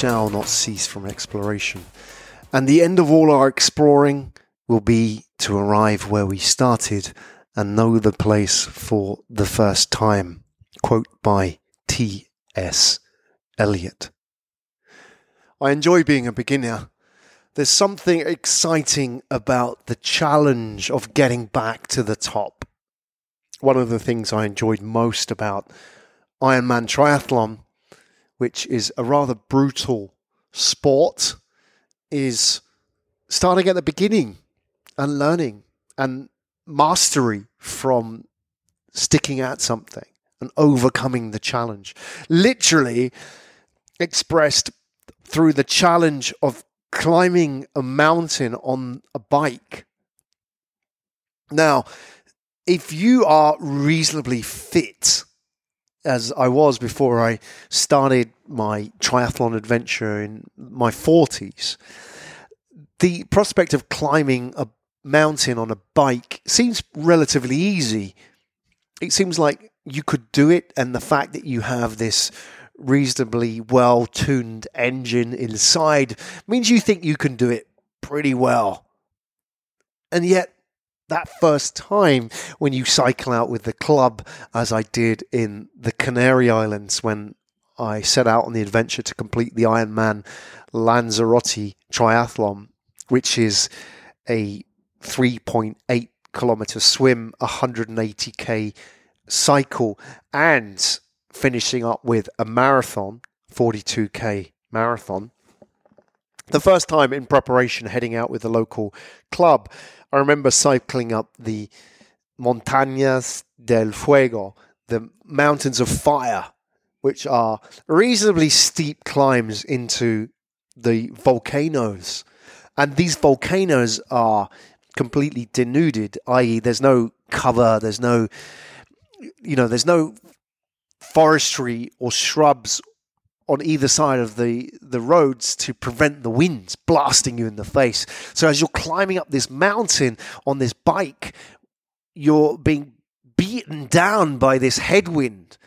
shall not cease from exploration. And the end of all our exploring will be to arrive where we started and know the place for the first time. Quote by T.S. Eliot. I enjoy being a beginner. There's something exciting about the challenge of getting back to the top. One of the things I enjoyed most about Ironman Triathlon, which is a rather brutal sport, is starting at the beginning and learning and mastery from sticking at something and overcoming the challenge. Literally expressed through the challenge of climbing a mountain on a bike. Now, if you are reasonably fit, as I was before I started my triathlon adventure in my 40s, the prospect of climbing a mountain on a bike seems relatively easy. It seems like you could do it, and the fact that you have this reasonably well tuned engine inside means you think you can do it pretty well. And yet, that first time when you cycle out with the club, as I did in the Canary Islands when I set out on the adventure to complete the Ironman Lanzarote triathlon, which is a 3.8 kilometer swim, 180k cycle, and finishing up with a marathon, 42k marathon. The first time in preparation heading out with the local club, I remember cycling up the Montañas del Fuego, the mountains of fire, which are reasonably steep climbs into the volcanoes. And these volcanoes are completely denuded, i.e., there's no cover, there's no, you know, there's no forestry or shrubs on either side of the, the roads to prevent the winds blasting you in the face. So as you're climbing up this mountain on this bike, you're being beaten down by this headwind.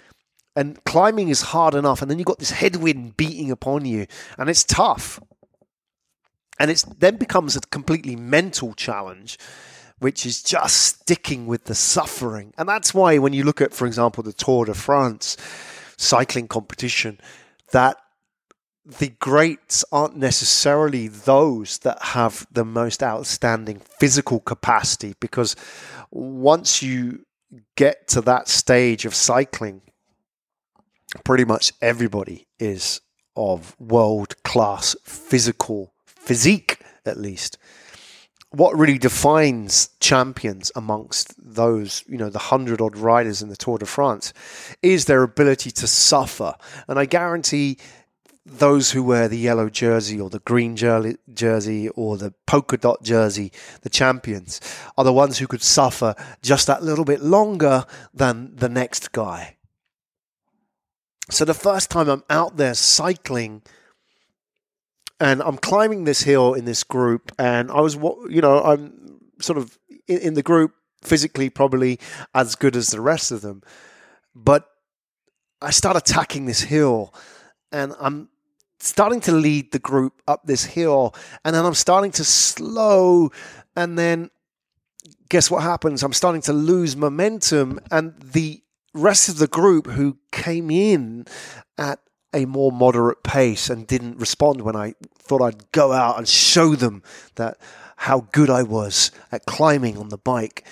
And climbing is hard enough, and then you've got this headwind beating upon you, and it's tough. And it then becomes a completely mental challenge which is just sticking with the suffering. And that's why when you look at, for example, the Tour de France cycling competition, that the greats aren't necessarily those that have the most outstanding physical capacity because once you get to that stage of cycling, pretty much everybody is of world class physical physique, at least what really defines champions amongst those, you know, the hundred odd riders in the Tour de France is their ability to suffer. And I guarantee those who wear the yellow jersey or the green jersey or the polka dot jersey, the champions, are the ones who could suffer just that little bit longer than the next guy. So the first time I'm out there cycling, and I'm climbing this hill in this group, and I was, you know, I'm sort of in, the group physically probably as good as the rest of them, but I start attacking this hill, and I'm starting to lead the group up this hill, and then I'm starting to slow, and then guess what happens? I'm starting to lose momentum, and the rest of the group who came in at a more moderate pace and didn't respond when I thought I'd go out and show them that how good I was at climbing on the bike.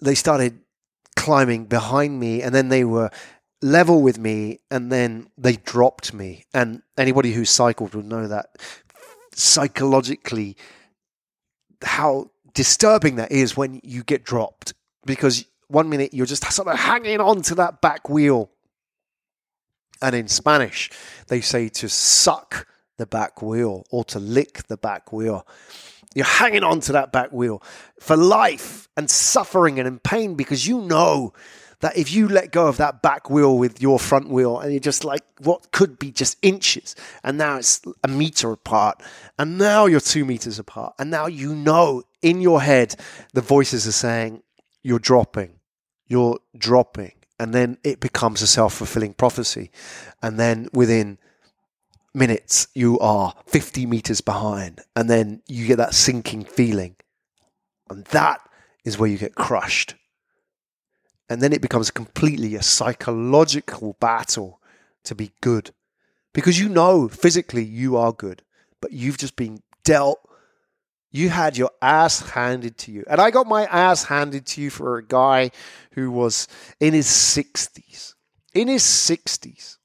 They started climbing behind me and then they were level with me and then they dropped me. And anybody who cycled would know that psychologically how disturbing that is when you get dropped because one minute you're just sort of hanging on to that back wheel and in Spanish, they say to suck the back wheel or to lick the back wheel. You're hanging on to that back wheel for life and suffering and in pain because you know that if you let go of that back wheel with your front wheel and you're just like what could be just inches? And now it's a meter apart. And now you're two meters apart. And now you know in your head the voices are saying you're dropping, you're dropping, and then it becomes a self fulfilling prophecy. And then within minutes you are 50 meters behind and then you get that sinking feeling. And that is where you get crushed. And then it becomes completely a psychological battle to be good because you know physically you are good, but you've just been dealt. You had your ass handed to you. And I got my ass handed to you for a guy who was in his 60s. In his 60s.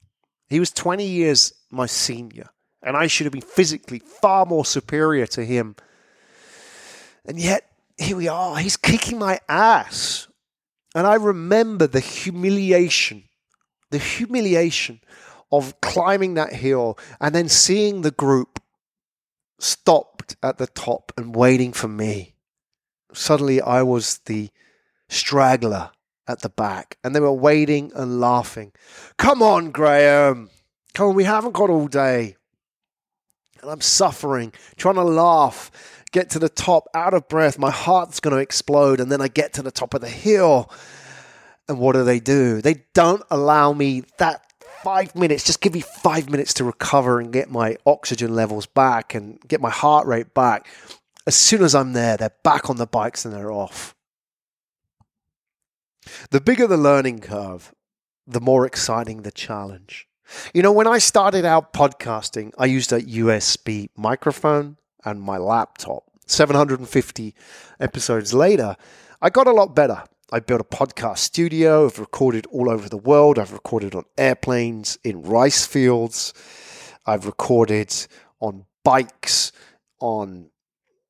He was 20 years my senior. And I should have been physically far more superior to him. And yet, here we are. He's kicking my ass. And I remember the humiliation, the humiliation of climbing that hill and then seeing the group stopped at the top and waiting for me. Suddenly, I was the straggler at the back, and they were waiting and laughing. Come on, Graham. Come on, we haven't got all day. And I'm suffering, trying to laugh, get to the top, out of breath. My heart's going to explode. And then I get to the top of the hill. And what do they do? They don't allow me that five minutes, just give me five minutes to recover and get my oxygen levels back and get my heart rate back. As soon as I'm there, they're back on the bikes and they're off. The bigger the learning curve, the more exciting the challenge. You know, when I started out podcasting, I used a USB microphone and my laptop. 750 episodes later, I got a lot better. I built a podcast studio. I've recorded all over the world. I've recorded on airplanes, in rice fields. I've recorded on bikes, on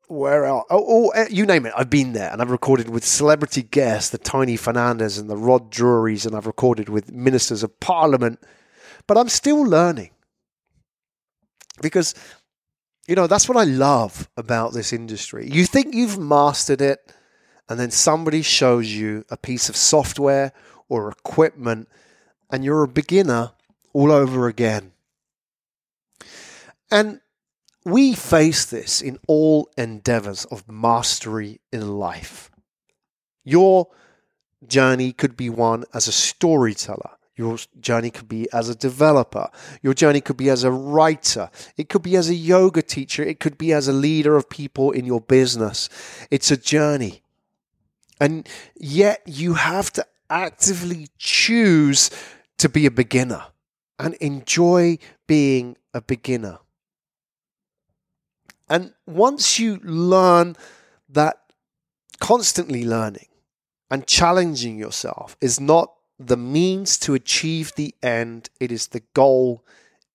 where else? Oh, oh, eh, you name it. I've been there, and I've recorded with celebrity guests, the Tony Fernandes and the Rod Drurys, and I've recorded with ministers of Parliament. But I'm still learning because you know that's what I love about this industry. You think you've mastered it and then somebody shows you a piece of software or equipment, and you're a beginner all over again. And we face this in all endeavors of mastery in life. Your journey could be one as a storyteller. Your journey could be as a developer. Your journey could be as a writer. It could be as a yoga teacher. It could be as a leader of people in your business. It's a journey. And yet you have to actively choose to be a beginner and enjoy being a beginner. And once you learn that constantly learning and challenging yourself is not the means to achieve the end, it is the goal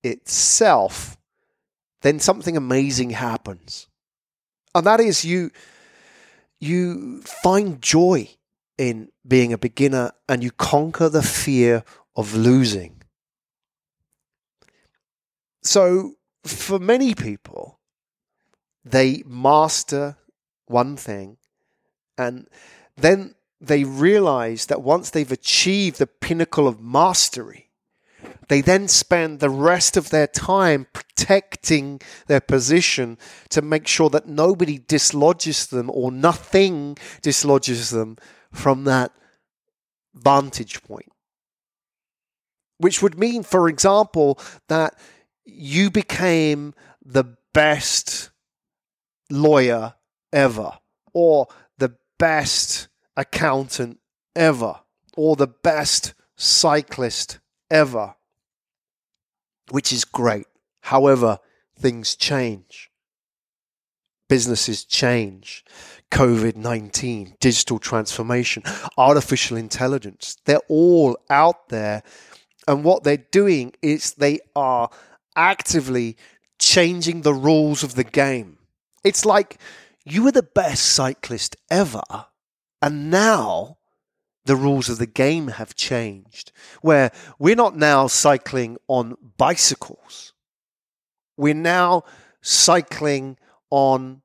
itself, then something amazing happens. And that is you you find joy in being a beginner and you conquer the fear of losing. So, for many people, they master one thing and then they realize that once they've achieved the pinnacle of mastery, they then spend the rest of their time protecting their position to make sure that nobody dislodges them or nothing dislodges them from that vantage point. Which would mean, for example, that you became the best lawyer ever or the best accountant ever or the best cyclist ever which is great. However, things change. Businesses change. COVID 19, digital transformation, artificial intelligence, they're all out there. And what they're doing is they are actively changing the rules of the game. It's like you were the best cyclist ever, and now the rules of the game have changed, where we're not now cycling on bicycles. We're now cycling on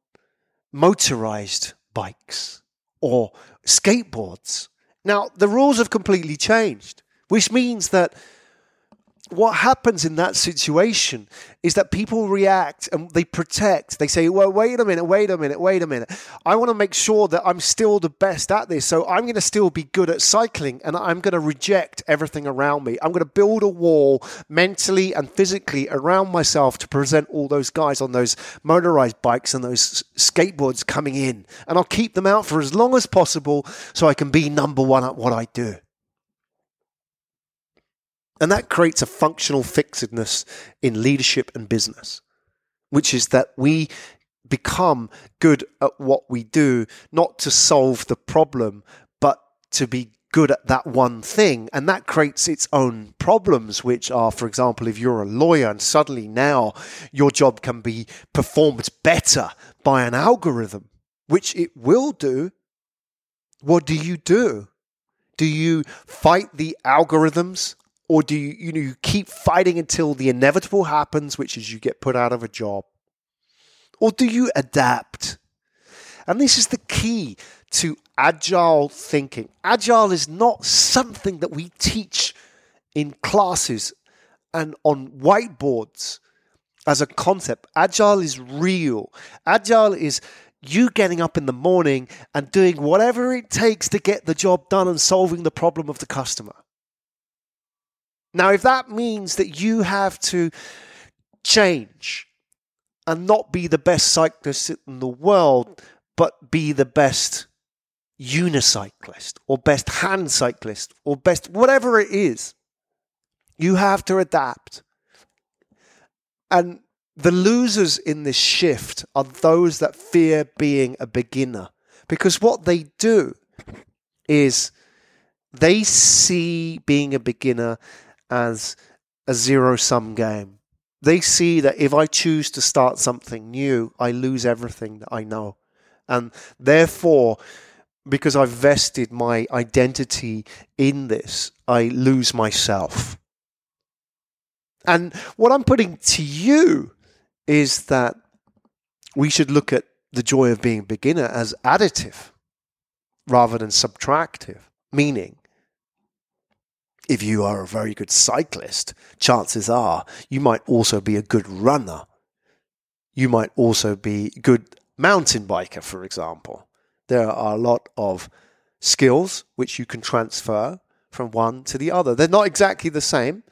motorized bikes or skateboards. Now, the rules have completely changed, which means that what happens in that situation is that people react and they protect. They say, well, wait a minute, wait a minute, wait a minute. I want to make sure that I'm still the best at this. So I'm going to still be good at cycling and I'm going to reject everything around me. I'm going to build a wall mentally and physically around myself to present all those guys on those motorized bikes and those skateboards coming in. And I'll keep them out for as long as possible so I can be number one at what I do. And that creates a functional fixedness in leadership and business, which is that we become good at what we do, not to solve the problem, but to be good at that one thing. And that creates its own problems, which are, for example, if you're a lawyer and suddenly now your job can be performed better by an algorithm, which it will do, what do you do? Do you fight the algorithms or do you you know you keep fighting until the inevitable happens which is you get put out of a job? Or do you adapt? And this is the key to agile thinking. Agile is not something that we teach in classes and on whiteboards as a concept. Agile is real. Agile is you getting up in the morning and doing whatever it takes to get the job done and solving the problem of the customer now, if that means that you have to change and not be the best cyclist in the world, but be the best unicyclist or best hand cyclist or best whatever it is, you have to adapt. And the losers in this shift are those that fear being a beginner because what they do is they see being a beginner as a zero sum game. They see that if I choose to start something new, I lose everything that I know. And therefore, because I've vested my identity in this, I lose myself. And what I'm putting to you is that we should look at the joy of being a beginner as additive rather than subtractive, meaning if you are a very good cyclist, chances are you might also be a good runner. You might also be good mountain biker, for example. There are a lot of skills which you can transfer from one to the other. They're not exactly the same.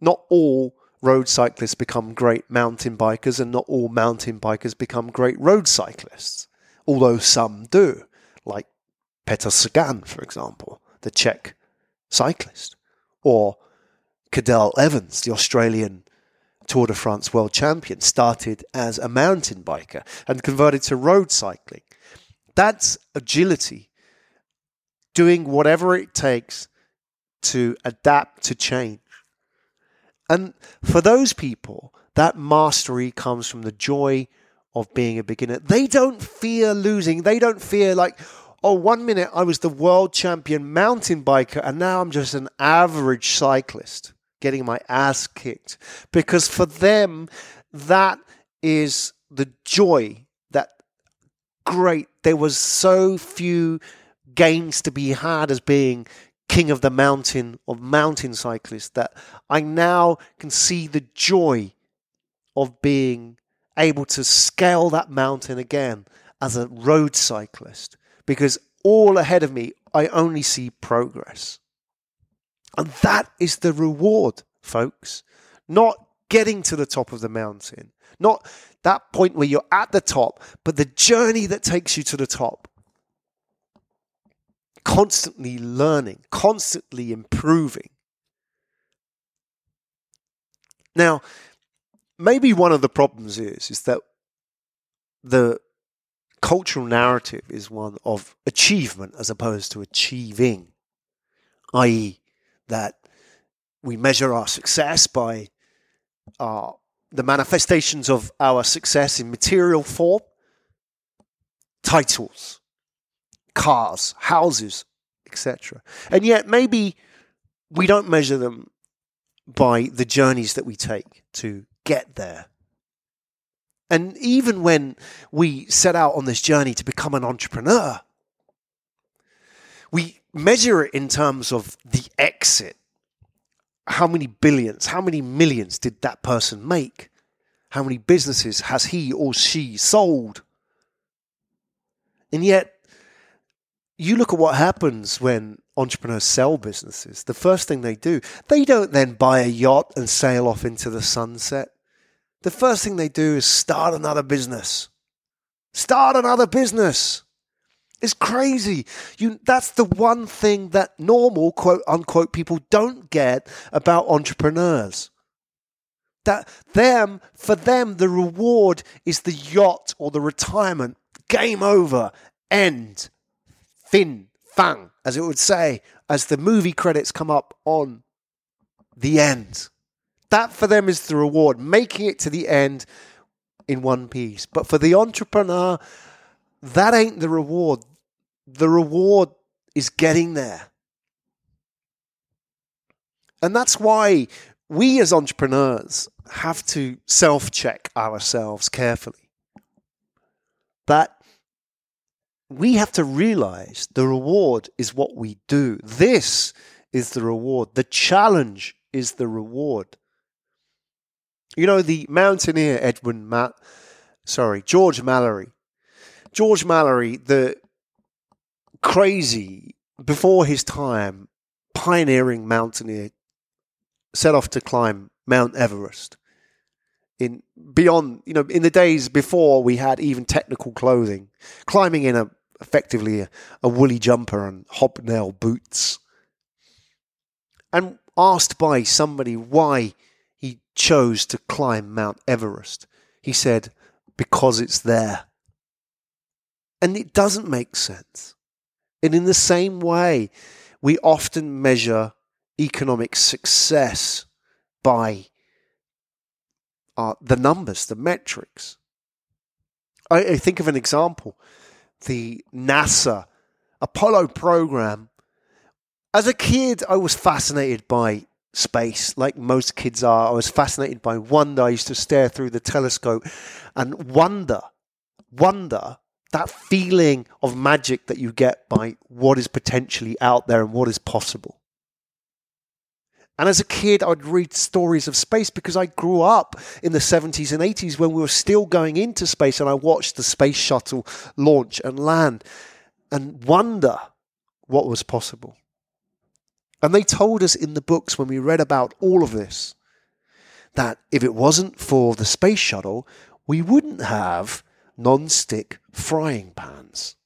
Not all road cyclists become great mountain bikers, and not all mountain bikers become great road cyclists, although some do, like Peter Sagan, for example, the Czech cyclist. Or Cadel Evans, the Australian Tour de France world champion, started as a mountain biker and converted to road cycling. That's agility, doing whatever it takes to adapt to change. And for those people, that mastery comes from the joy of being a beginner. They don't fear losing. They don't fear, like, oh, one minute I was the world champion mountain biker, and now I'm just an average cyclist getting my ass kicked. Because for them, that is the joy that great. There was so few gains to be had as being king of the mountain of mountain cyclists that I now can see the joy of being able to scale that mountain again as a road cyclist because all ahead of me, I only see progress. And that is the reward, folks. Not getting to the top of the mountain, not that point where you're at the top, but the journey that takes you to the top. Constantly learning, constantly improving. Now, maybe one of the problems is is that the cultural narrative is one of achievement as opposed to achieving, i.e., that we measure our success by uh, the manifestations of our success in material form, titles, cars, houses, etc. And yet, maybe we don't measure them by the journeys that we take to get there. And even when we set out on this journey to become an entrepreneur, we measure it in terms of the exit. how many billions, how many millions did that person make? How many businesses has he or she sold? And yet, you look at what happens when entrepreneurs sell businesses. The first thing they do, they don't then buy a yacht and sail off into the sunset. The first thing they do is start another business. Start another business. It's crazy. You that's the one thing that normal quote unquote people don't get about entrepreneurs. That them for them the reward is the yacht or the retirement. Game over. End. Fin. Fang, as it would say, as the movie credits come up on the end. That for them is the reward, making it to the end in one piece. But for the entrepreneur, that ain't the reward. The reward is getting there. And that's why we as entrepreneurs have to self check ourselves carefully. That we have to realize the reward is what we do. This is the reward. The challenge is the reward. You know, the mountaineer Edwin Matt, sorry, George Mallory. George Mallory, the crazy, before his time, pioneering mountaineer, set off to climb Mount Everest. In beyond, you know, in the days before we had even technical clothing, climbing in a effectively a, a woolly jumper and hobnail boots. And asked by somebody why chose to climb Mount Everest, he said, Because it's there. And it doesn't make sense. And in the same way, we often measure economic success by uh, the numbers, the metrics. I, I think of an example the NASA Apollo program. As a kid, I was fascinated by space, like most kids are. I was fascinated by wonder. I used to stare through the telescope and wonder, wonder that feeling of magic that you get by what is potentially out there and what is possible. And as a kid, I'd read stories of space because I grew up in the 70s and 80s when we were still going into space and I watched the space shuttle launch and land and wonder what was possible. And they told us in the books when we read about all of this that if it wasn't for the space shuttle, we wouldn't have non-stick frying pans.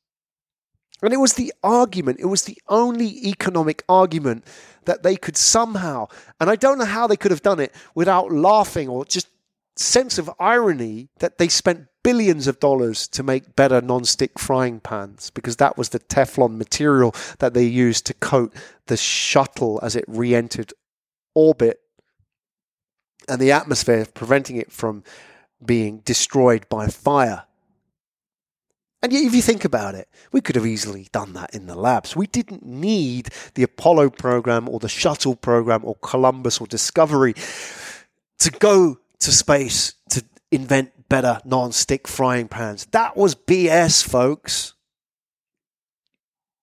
And it was the argument, it was the only economic argument that they could somehow, and I don't know how they could have done it without laughing or just sense of irony that they spent billions of dollars to make better non-stick frying pans because that was the Teflon material that they used to coat the shuttle as it re-entered orbit and the atmosphere preventing it from being destroyed by fire and if you think about it, we could have easily done that in the labs. We didn't need the Apollo program or the shuttle program or Columbus or Discovery to go to space to invent better non stick frying pans. That was BS, folks.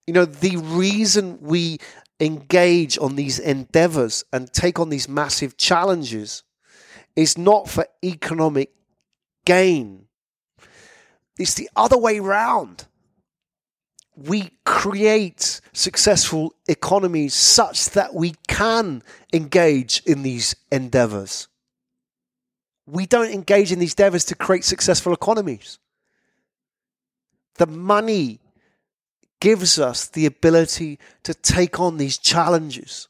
You know, the reason we engage on these endeavors and take on these massive challenges is not for economic gain it's the other way round. We create successful economies such that we can engage in these endeavors. We don't engage in these endeavors to create successful economies. The money gives us the ability to take on these challenges.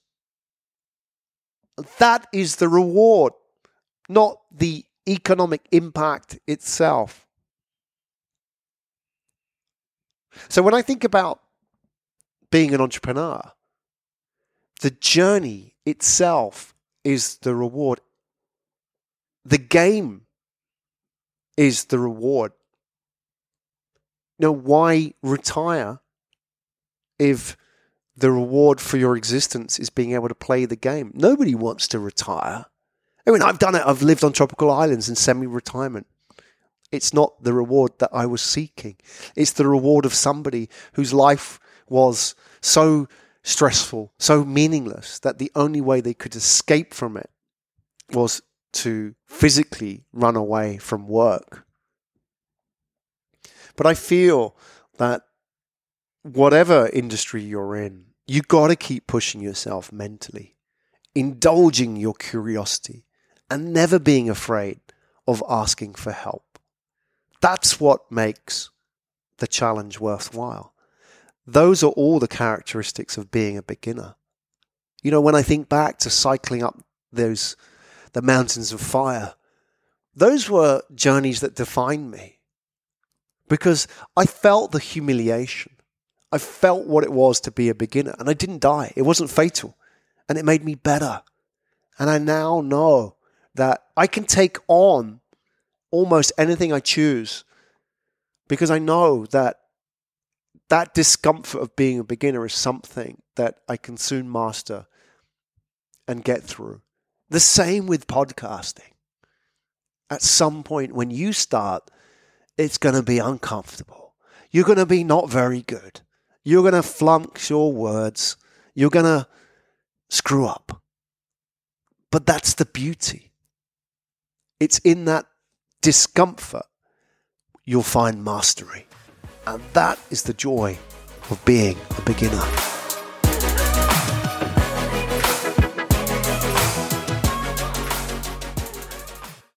That is the reward, not the economic impact itself. So when I think about being an entrepreneur, the journey itself is the reward. The game is the reward. Now, why retire if the reward for your existence is being able to play the game? Nobody wants to retire. I mean, I've done it. I've lived on tropical islands in semi retirement. It's not the reward that I was seeking. It's the reward of somebody whose life was so stressful, so meaningless that the only way they could escape from it was to physically run away from work. But I feel that whatever industry you're in, you got to keep pushing yourself mentally, indulging your curiosity, and never being afraid of asking for help. That's what makes the challenge worthwhile. Those are all the characteristics of being a beginner. You know, when I think back to cycling up those the mountains of fire, those were journeys that defined me because I felt the humiliation. I felt what it was to be a beginner and I didn't die. It wasn't fatal and it made me better. And I now know that I can take on almost anything I choose because I know that that discomfort of being a beginner is something that I can soon master and get through. The same with podcasting. At some point when you start, it's going to be uncomfortable. You're going to be not very good. You're going to flunk your words. You're going to screw up. But that's the beauty. It's in that discomfort you'll find mastery. And that is the joy of being a beginner.